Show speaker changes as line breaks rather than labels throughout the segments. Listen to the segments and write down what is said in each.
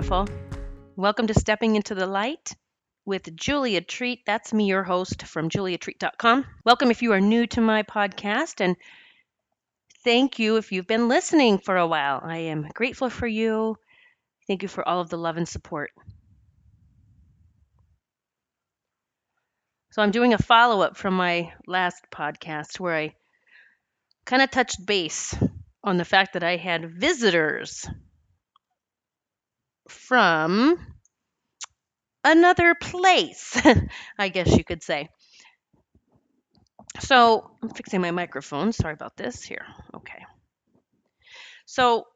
Beautiful. Welcome to Stepping into the Light with Julia Treat. That's me, your host from juliatreat.com. Welcome if you are new to my podcast, and thank you if you've been listening for a while. I am grateful for you. Thank you for all of the love and support. So, I'm doing a follow up from my last podcast where I kind of touched base on the fact that I had visitors from another place, I guess you could say. So I'm fixing my microphone. Sorry about this here. Okay. So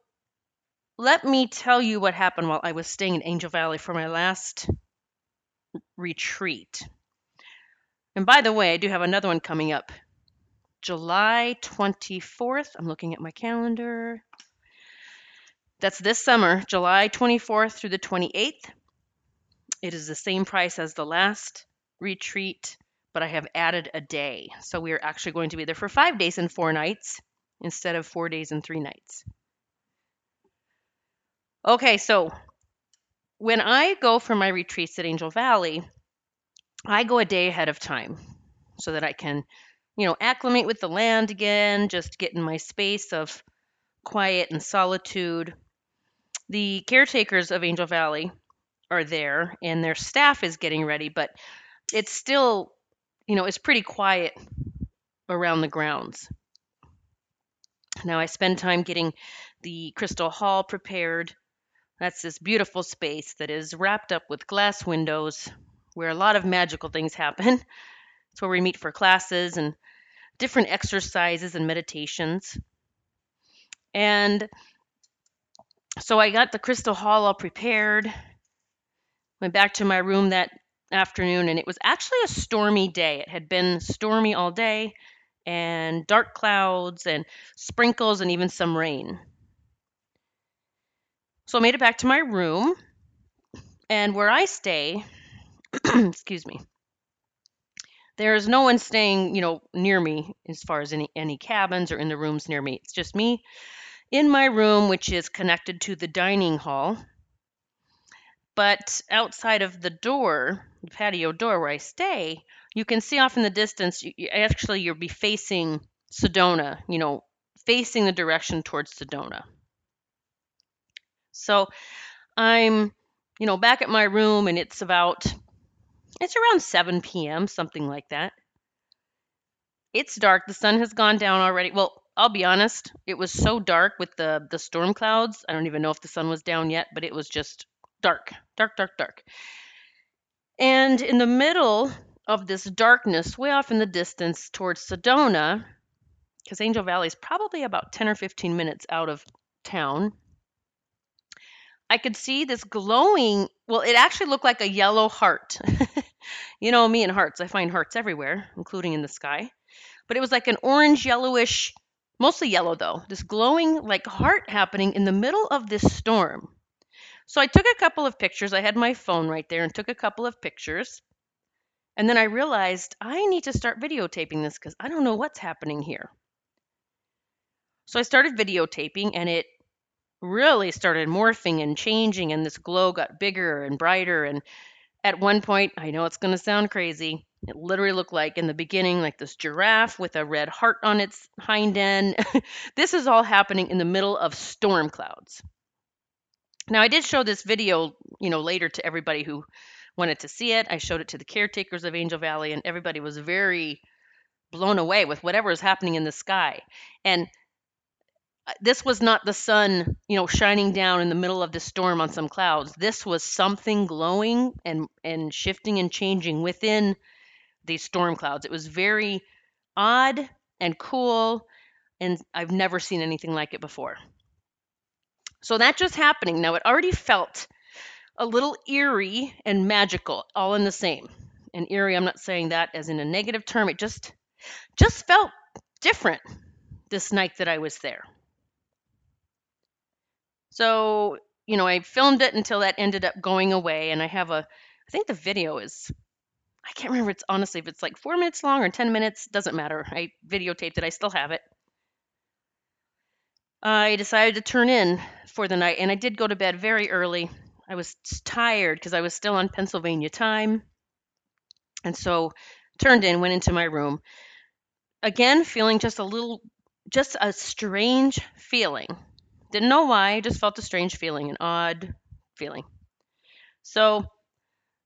let me tell you what happened while I was staying in Angel Valley for my last retreat. And by the way, I do have another one coming up July 24th. I'm looking at my calendar. That's this summer, July 24th through the 28th. It is the same price as the last retreat, but I have added a day. So we are actually going to be there for five days and four nights instead of four days and three nights. Okay, so when I go for my retreats at Angel Valley, I go a day ahead of time so that I can, you know, acclimate with the land again, just get in my space of quiet and solitude. The caretakers of Angel Valley are there and their staff is getting ready, but it's still, you know, it's pretty quiet around the grounds. Now I spend time getting the crystal hall prepared. That's this beautiful space that is wrapped up with glass windows where a lot of magical things happen. It's where we meet for classes and different exercises and meditations. And so I got the crystal hall all prepared Went back to my room that afternoon, and it was actually a stormy day. It had been stormy all day, and dark clouds, and sprinkles, and even some rain. So I made it back to my room, and where I stay, excuse me, there's no one staying, you know, near me as far as any any cabins or in the rooms near me. It's just me in my room, which is connected to the dining hall but outside of the door, the patio door where I stay, you can see off in the distance, you, you, actually, you'll be facing Sedona, you know, facing the direction towards Sedona. So I'm, you know, back at my room and it's about, it's around 7 p.m., something like that. It's dark. The sun has gone down already. Well, I'll be honest, it was so dark with the the storm clouds. I don't even know if the sun was down yet, but it was just dark, dark, dark, dark. And in the middle of this darkness, way off in the distance towards Sedona, because Angel Valley is probably about 10 or 15 minutes out of town, I could see this glowing, well, it actually looked like a yellow heart. you know me and hearts, I find hearts everywhere, including in the sky. But it was like an orange yellowish, mostly yellow though, this glowing like heart happening in the middle of this storm. So I took a couple of pictures. I had my phone right there and took a couple of pictures. And then I realized I need to start videotaping this because I don't know what's happening here. So I started videotaping and it really started morphing and changing and this glow got bigger and brighter and at one point, I know it's going to sound crazy. It literally looked like in the beginning, like this giraffe with a red heart on its hind end. this is all happening in the middle of storm clouds. Now, I did show this video, you know, later to everybody who wanted to see it. I showed it to the caretakers of Angel Valley, and everybody was very blown away with whatever is happening in the sky. And uh, this was not the sun, you know, shining down in the middle of the storm on some clouds. This was something glowing and and shifting and changing within these storm clouds. It was very odd and cool, and I've never seen anything like it before. So that just happening. Now, it already felt a little eerie and magical all in the same. And eerie, I'm not saying that as in a negative term. It just just felt different this night that I was there. So, you know, I filmed it until that ended up going away and I have a I think the video is I can't remember it's honestly if it's like 4 minutes long or 10 minutes, doesn't matter. I videotaped it. I still have it. I decided to turn in for the night, and I did go to bed very early. I was tired because I was still on Pennsylvania time. And so turned in, went into my room. Again, feeling just a little, just a strange feeling. Didn't know why, just felt a strange feeling, an odd feeling. So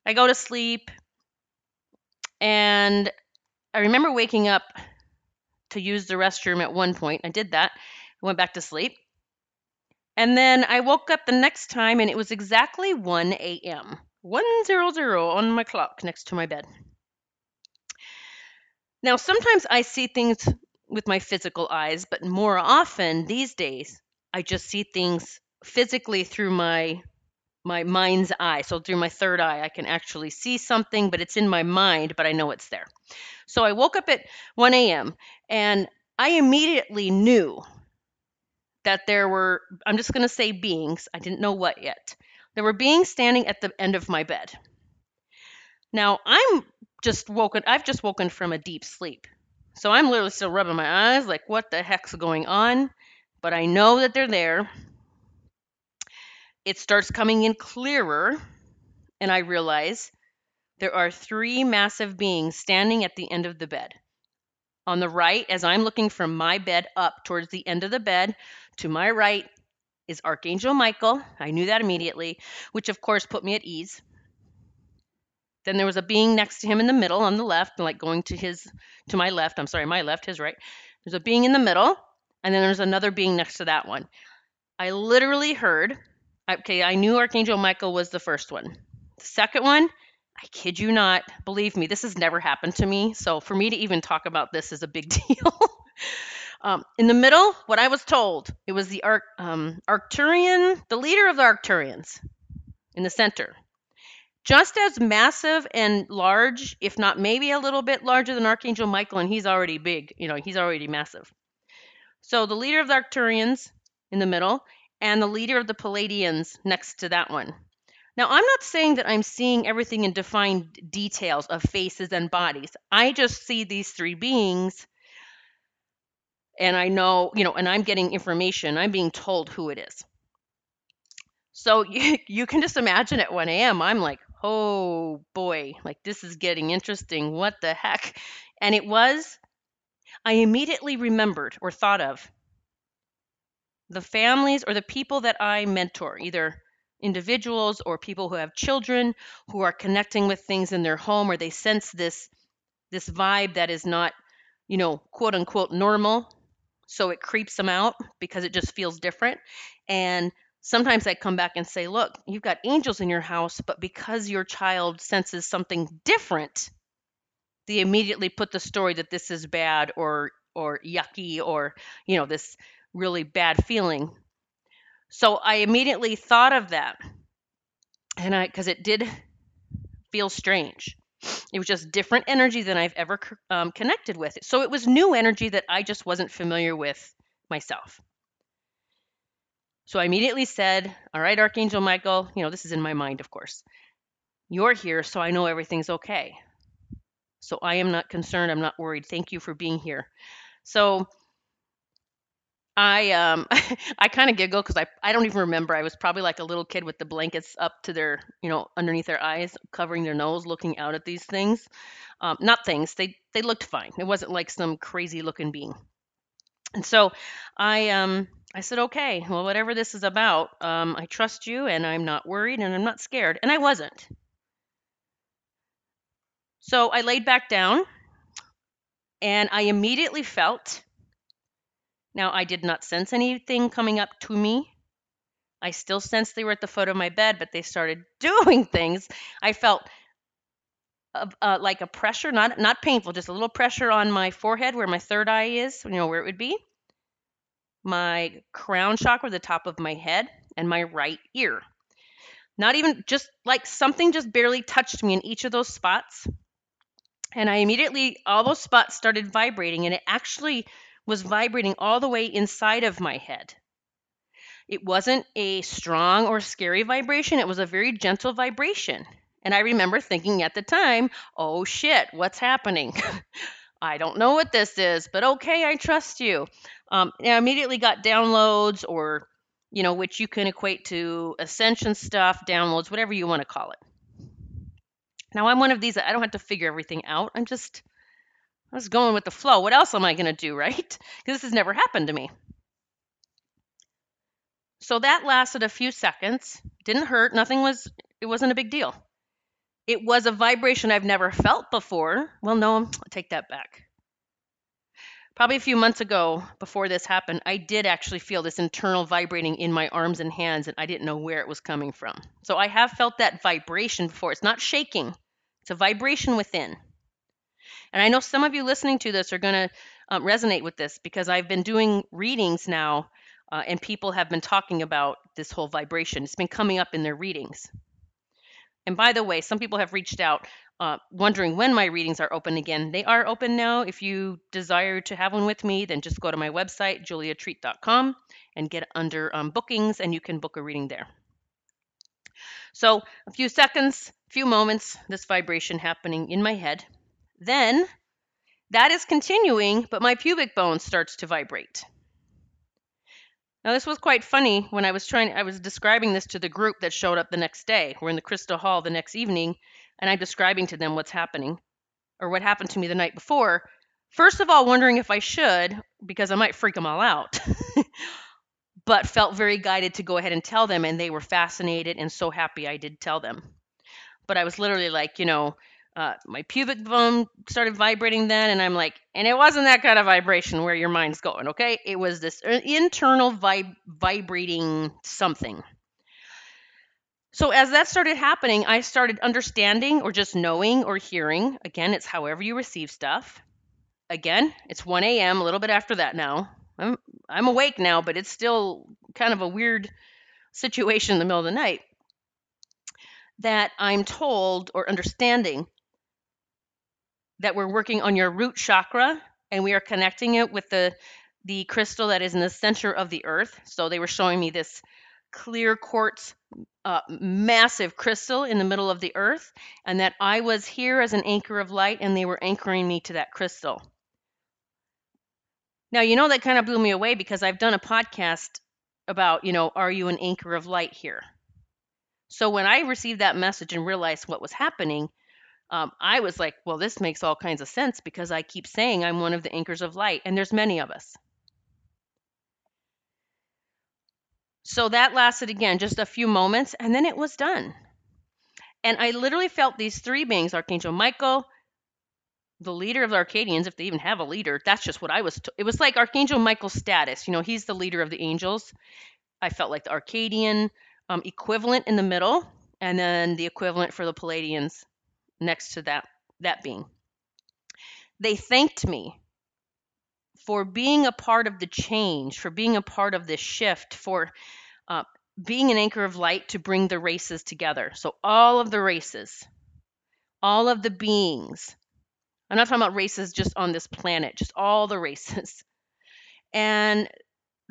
I go to sleep, and I remember waking up to use the restroom at one point. I did that, went back to sleep. And then I woke up the next time, and it was exactly 1 a.m. 100 on my clock next to my bed. Now, sometimes I see things with my physical eyes, but more often these days, I just see things physically through my my mind's eye. So through my third eye, I can actually see something, but it's in my mind, but I know it's there. So I woke up at 1 a.m. and I immediately knew that there were, I'm just going to say beings, I didn't know what yet. There were beings standing at the end of my bed. Now, I'm just woken, I've just woken from a deep sleep. So I'm literally still rubbing my eyes, like, what the heck's going on? But I know that they're there. It starts coming in clearer, and I realize there are three massive beings standing at the end of the bed. On the right, as I'm looking from my bed up towards the end of the bed, to my right is Archangel Michael. I knew that immediately, which of course put me at ease. Then there was a being next to him in the middle on the left, like going to his to my left. I'm sorry, my left, his right. There's a being in the middle, and then there's another being next to that one. I literally heard okay, I knew Archangel Michael was the first one. The second one, I kid you not, believe me, this has never happened to me. So for me to even talk about this is a big deal. um, in the middle, what I was told, it was the Arc, um, Arcturian, the leader of the Arcturians in the center. Just as massive and large, if not maybe a little bit larger than Archangel Michael, and he's already big, you know, he's already massive. So the leader of the Arcturians in the middle, and the leader of the Pleiadians next to that one. Now, I'm not saying that I'm seeing everything in defined details of faces and bodies. I just see these three beings and I know, you know, and I'm getting information. I'm being told who it is. So you, you can just imagine at 1 a.m., I'm like, oh boy, like this is getting interesting. What the heck? And it was, I immediately remembered or thought of the families or the people that I mentor, either individuals or people who have children who are connecting with things in their home or they sense this this vibe that is not, you know, quote unquote normal. So it creeps them out because it just feels different. And sometimes I come back and say, look, you've got angels in your house, but because your child senses something different, they immediately put the story that this is bad or or yucky or you know this really bad feeling. So I immediately thought of that. And I, because it did feel strange. It was just different energy than I've ever um, connected with. So it was new energy that I just wasn't familiar with myself. So I immediately said, All right, Archangel Michael, you know, this is in my mind, of course. You're here, so I know everything's okay. So I am not concerned. I'm not worried. Thank you for being here. So I um I kind of giggle because I I don't even remember. I was probably like a little kid with the blankets up to their you know underneath their eyes, covering their nose, looking out at these things. Um, not things. They they looked fine. It wasn't like some crazy looking being. And so I um I said, okay, well whatever this is about, um, I trust you, and I'm not worried, and I'm not scared, and I wasn't. So I laid back down, and I immediately felt now, I did not sense anything coming up to me. I still sensed they were at the foot of my bed, but they started doing things. I felt uh, like a pressure, not not painful, just a little pressure on my forehead where my third eye is, you know, where it would be. My crown chakra, the top of my head, and my right ear. Not even just like something just barely touched me in each of those spots. And I immediately, all those spots started vibrating, and it actually was vibrating all the way inside of my head. It wasn't a strong or scary vibration, it was a very gentle vibration. And I remember thinking at the time, oh shit, what's happening? I don't know what this is, but okay, I trust you. Um, and I immediately got downloads or you know, which you can equate to ascension stuff, downloads, whatever you want to call it. Now, I'm one of these that I don't have to figure everything out. I'm just, I was going with the flow. What else am I going to do, right? Because this has never happened to me. So that lasted a few seconds. Didn't hurt. Nothing was, it wasn't a big deal. It was a vibration I've never felt before. Well, no, I'll take that back. Probably a few months ago, before this happened, I did actually feel this internal vibrating in my arms and hands, and I didn't know where it was coming from. So I have felt that vibration before. It's not shaking, it's a vibration within. And I know some of you listening to this are going to um, resonate with this because I've been doing readings now, uh, and people have been talking about this whole vibration. It's been coming up in their readings. And by the way, some people have reached out uh, wondering when my readings are open again, they are open now. If you desire to have one with me, then just go to my website, juliatreat.com, and get under um, bookings, and you can book a reading there. So, a few seconds, few moments, this vibration happening in my head. Then that is continuing, but my pubic bone starts to vibrate. Now, this was quite funny when I was trying, I was describing this to the group that showed up the next day. We're in the Crystal Hall the next evening, and I'm describing to them what's happening or what happened to me the night before. First of all, wondering if I should because I might freak them all out, but felt very guided to go ahead and tell them, and they were fascinated and so happy I did tell them. But I was literally like, you know, uh, my pubic bone started vibrating then, and I'm like, and it wasn't that kind of vibration where your mind's going, okay? It was this internal vib- vibrating something. So as that started happening, I started understanding or just knowing or hearing. Again, it's however you receive stuff. Again, it's 1 a.m., a little bit after that now. I'm I'm awake now, but it's still kind of a weird situation in the middle of the night that I'm told or understanding that we're working on your root chakra and we are connecting it with the the crystal that is in the center of the earth. So they were showing me this clear quartz uh, massive crystal in the middle of the earth, and that I was here as an anchor of light, and they were anchoring me to that crystal. Now, you know, that kind of blew me away because I've done a podcast about, you know, are you an anchor of light here? So when I received that message and realized what was happening, um, I was like, well, this makes all kinds of sense because I keep saying I'm one of the anchors of light, and there's many of us. So that lasted again just a few moments, and then it was done. And I literally felt these three beings Archangel Michael, the leader of the Arcturians, if they even have a leader, that's just what I was. T- it was like Archangel Michael's status. You know, he's the leader of the angels. I felt like the Arcturian um, equivalent in the middle, and then the equivalent for the Pleiadians next to that that being. They thanked me for being a part of the change, for being a part of this shift, for uh, being an anchor of light to bring the races together. So, all of the races, all of the beings, I'm not talking about races just on this planet, just all the races. And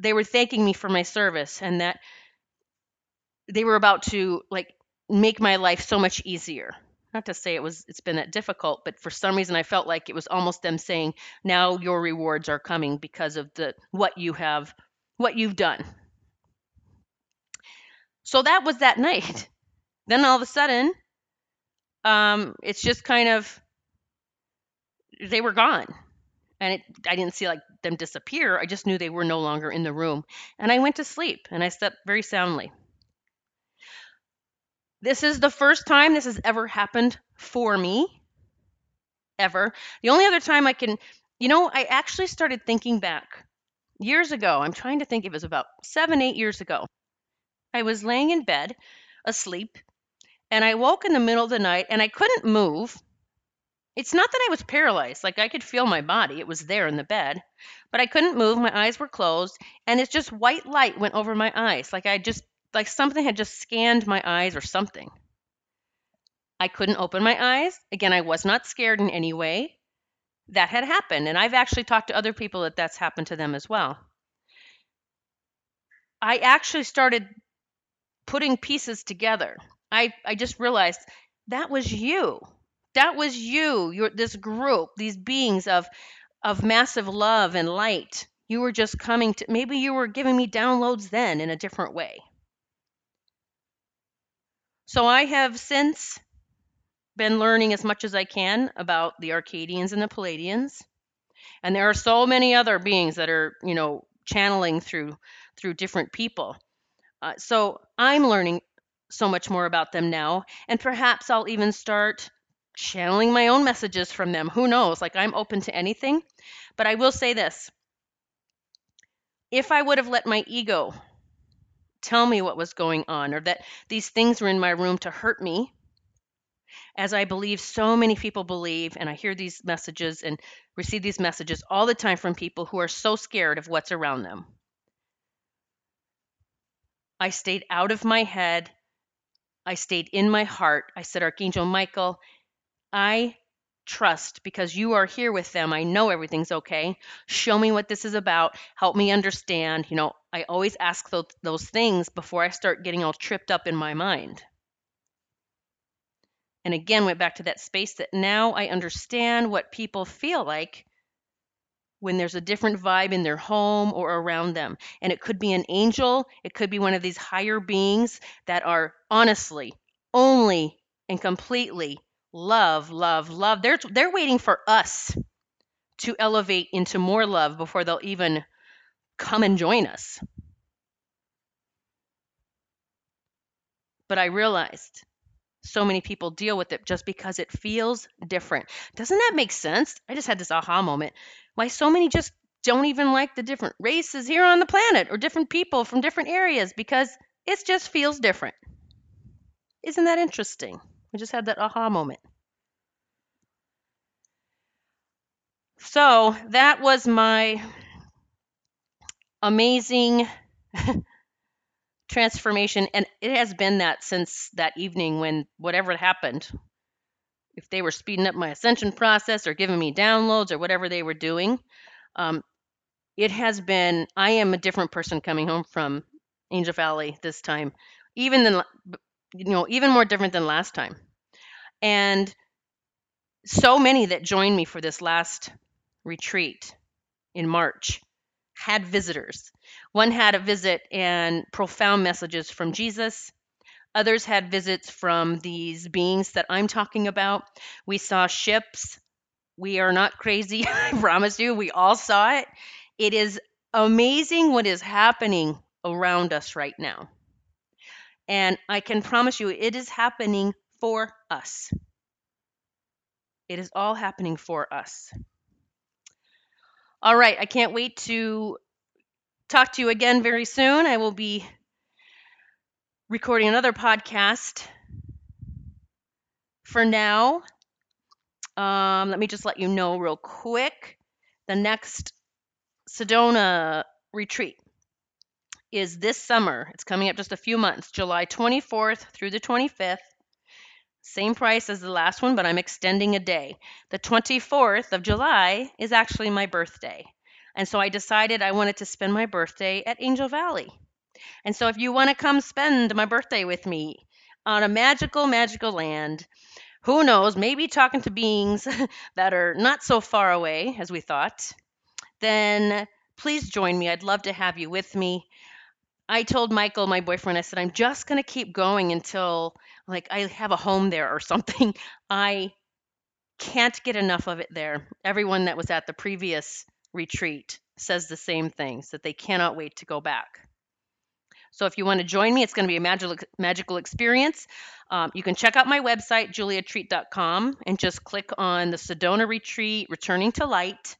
they were thanking me for my service and that they were about to like make my life so much easier not to say it was it's been that difficult but for some reason i felt like it was almost them saying now your rewards are coming because of the what you have what you've done. So that was that night. Then all of a sudden um it's just kind of they were gone. And it, i didn't see like them disappear. I just knew they were no longer in the room. And i went to sleep and i slept very soundly this is the first time this has ever happened for me, ever. The only other time I can, you know, I actually started thinking back years ago. I'm trying to think it was about seven, eight years ago. I was laying in bed, asleep, and I woke in the middle of the night and I couldn't move. It's not that I was paralyzed, like I could feel my body, it was there in the bed, but I couldn't move. My eyes were closed, and it's just white light went over my eyes, like I just like something had just scanned my eyes or something. I couldn't open my eyes. Again, I was not scared in any way. That had happened. And I've actually talked to other people that that's happened to them as well. I actually started putting pieces together. I, I just realized that was you. That was you. You're this group, these beings of of massive love and light You were just coming to, maybe you were giving me downloads then in a different way. So I have since been learning as much as I can about the Arcturians and the Pleiadians. And there are so many other beings that are, you know, channeling through through different people. Uh, so I'm learning so much more about them now, and perhaps I'll even start channeling my own messages from them. Who knows? Like I'm open to anything. But I will say this. If I would have let my ego tell me what was going on or that these things were in my room to hurt me, as I believe so many people believe, and I hear these messages and receive these messages all the time from people who are so scared of what's around them. I stayed out of my head. I stayed in my heart. I said, Archangel Michael, I trust because you are here with them. I know everything's okay. Show me what this is about. Help me understand. You know, I always ask those, those things before I start getting all tripped up in my mind. And again, went back to that space that now I understand what people feel like when there's a different vibe in their home or around them. And it could be an angel, it could be one of these higher beings that are honestly only and completely love, love, love. They're they're waiting for us to elevate into more love before they'll even come and join us. But I realized so many people deal with it just because it feels different. Doesn't that make sense? I just had this aha moment. Why so many just don't even like the different races here on the planet or different people from different areas because it just feels different. Isn't that interesting? I just had that aha moment. So that was my amazing transformation and it has been that since that evening when whatever happened if they were speeding up my ascension process or giving me downloads or whatever they were doing um, it has been i am a different person coming home from angel valley this time even than you know even more different than last time. And so many that joined me for this last retreat in march had visitors. One had a visit and profound messages from Jesus. Others had visits from these beings that I'm talking about. We saw ships. We are not crazy, I promise you. We all saw it. It is amazing what is happening around us right now. And I can promise you, it is happening for us. It is all happening for us. All right, I can't wait to talk to you again very soon. I will be recording another podcast. For now, um, let me just let you know real quick the next Sedona retreat is this summer. It's coming up just a few months, July 24th through the 25th. Same price as the last one, but I'm extending a day. The 24th of July is actually my birthday. And so I decided I wanted to spend my birthday at Angel Valley. And so if you want to come spend my birthday with me on a magical, magical land, who knows, maybe talking to beings that are not so far away as we thought, then please join me. I'd love to have you with me. I told Michael, my boyfriend, I said, I'm just going to keep going until like I have a home there or something. I can't get enough of it there. Everyone that was at the previous retreat says the same things that they cannot wait to go back. So if you want to join me, it's going to be a magical magical experience. Um, you can check out my website, juliatreat.com, and just click on the Sedona Retreat, Returning to Light.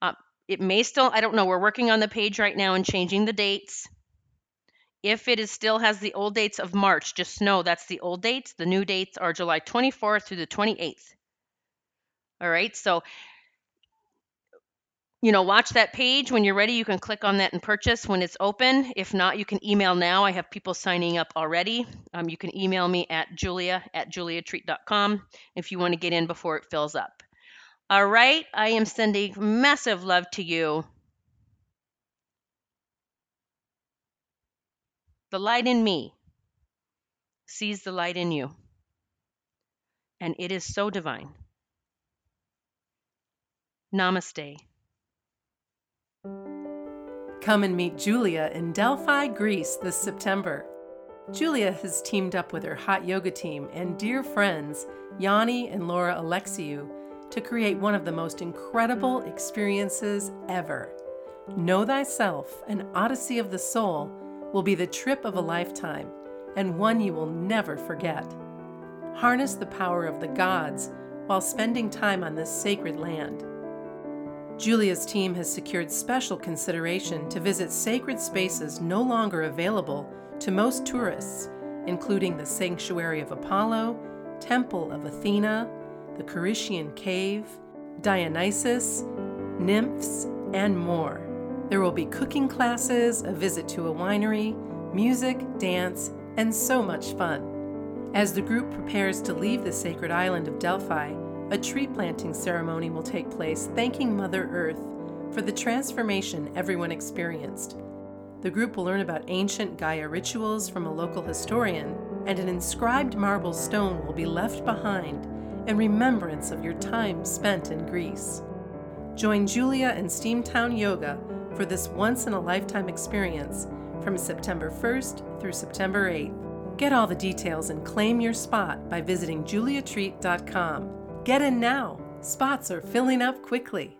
Uh, it may still, I don't know, we're working on the page right now and changing the dates. If it is still has the old dates of March, just know that's the old dates. The new dates are July 24th through the 28th. All right, so you know, watch that page. When you're ready, you can click on that and purchase when it's open. If not, you can email now. I have people signing up already. Um, you can email me at julia at juliatreat.com if you want to get in before it fills up. All right, I am sending massive love to you. The light in me sees the light in you, and it is so divine. Namaste.
Come and meet Julia in Delphi, Greece this September. Julia has teamed up with her hot yoga team and dear friends, Yanni and Laura Alexiou, to create one of the most incredible experiences ever. Know Thyself, an Odyssey of the Soul, will be the trip of a lifetime and one you will never forget. Harness the power of the gods while spending time on this sacred land. Julia's team has secured special consideration to visit sacred spaces no longer available to most tourists, including the Sanctuary of Apollo, Temple of Athena, the Corycian Cave, Dionysus, nymphs, and more. There will be cooking classes, a visit to a winery, music, dance, and so much fun. As the group prepares to leave the sacred island of Delphi, a tree planting ceremony will take place thanking Mother Earth for the transformation everyone experienced. The group will learn about ancient Gaia rituals from a local historian, and an inscribed marble stone will be left behind in remembrance of your time spent in Greece. Join Julia and Steamtown Yoga for this once in a lifetime experience from September 1st through September 8th. Get all the details and claim your spot by visiting juliatreat.com. Get in now. Spots are filling up quickly.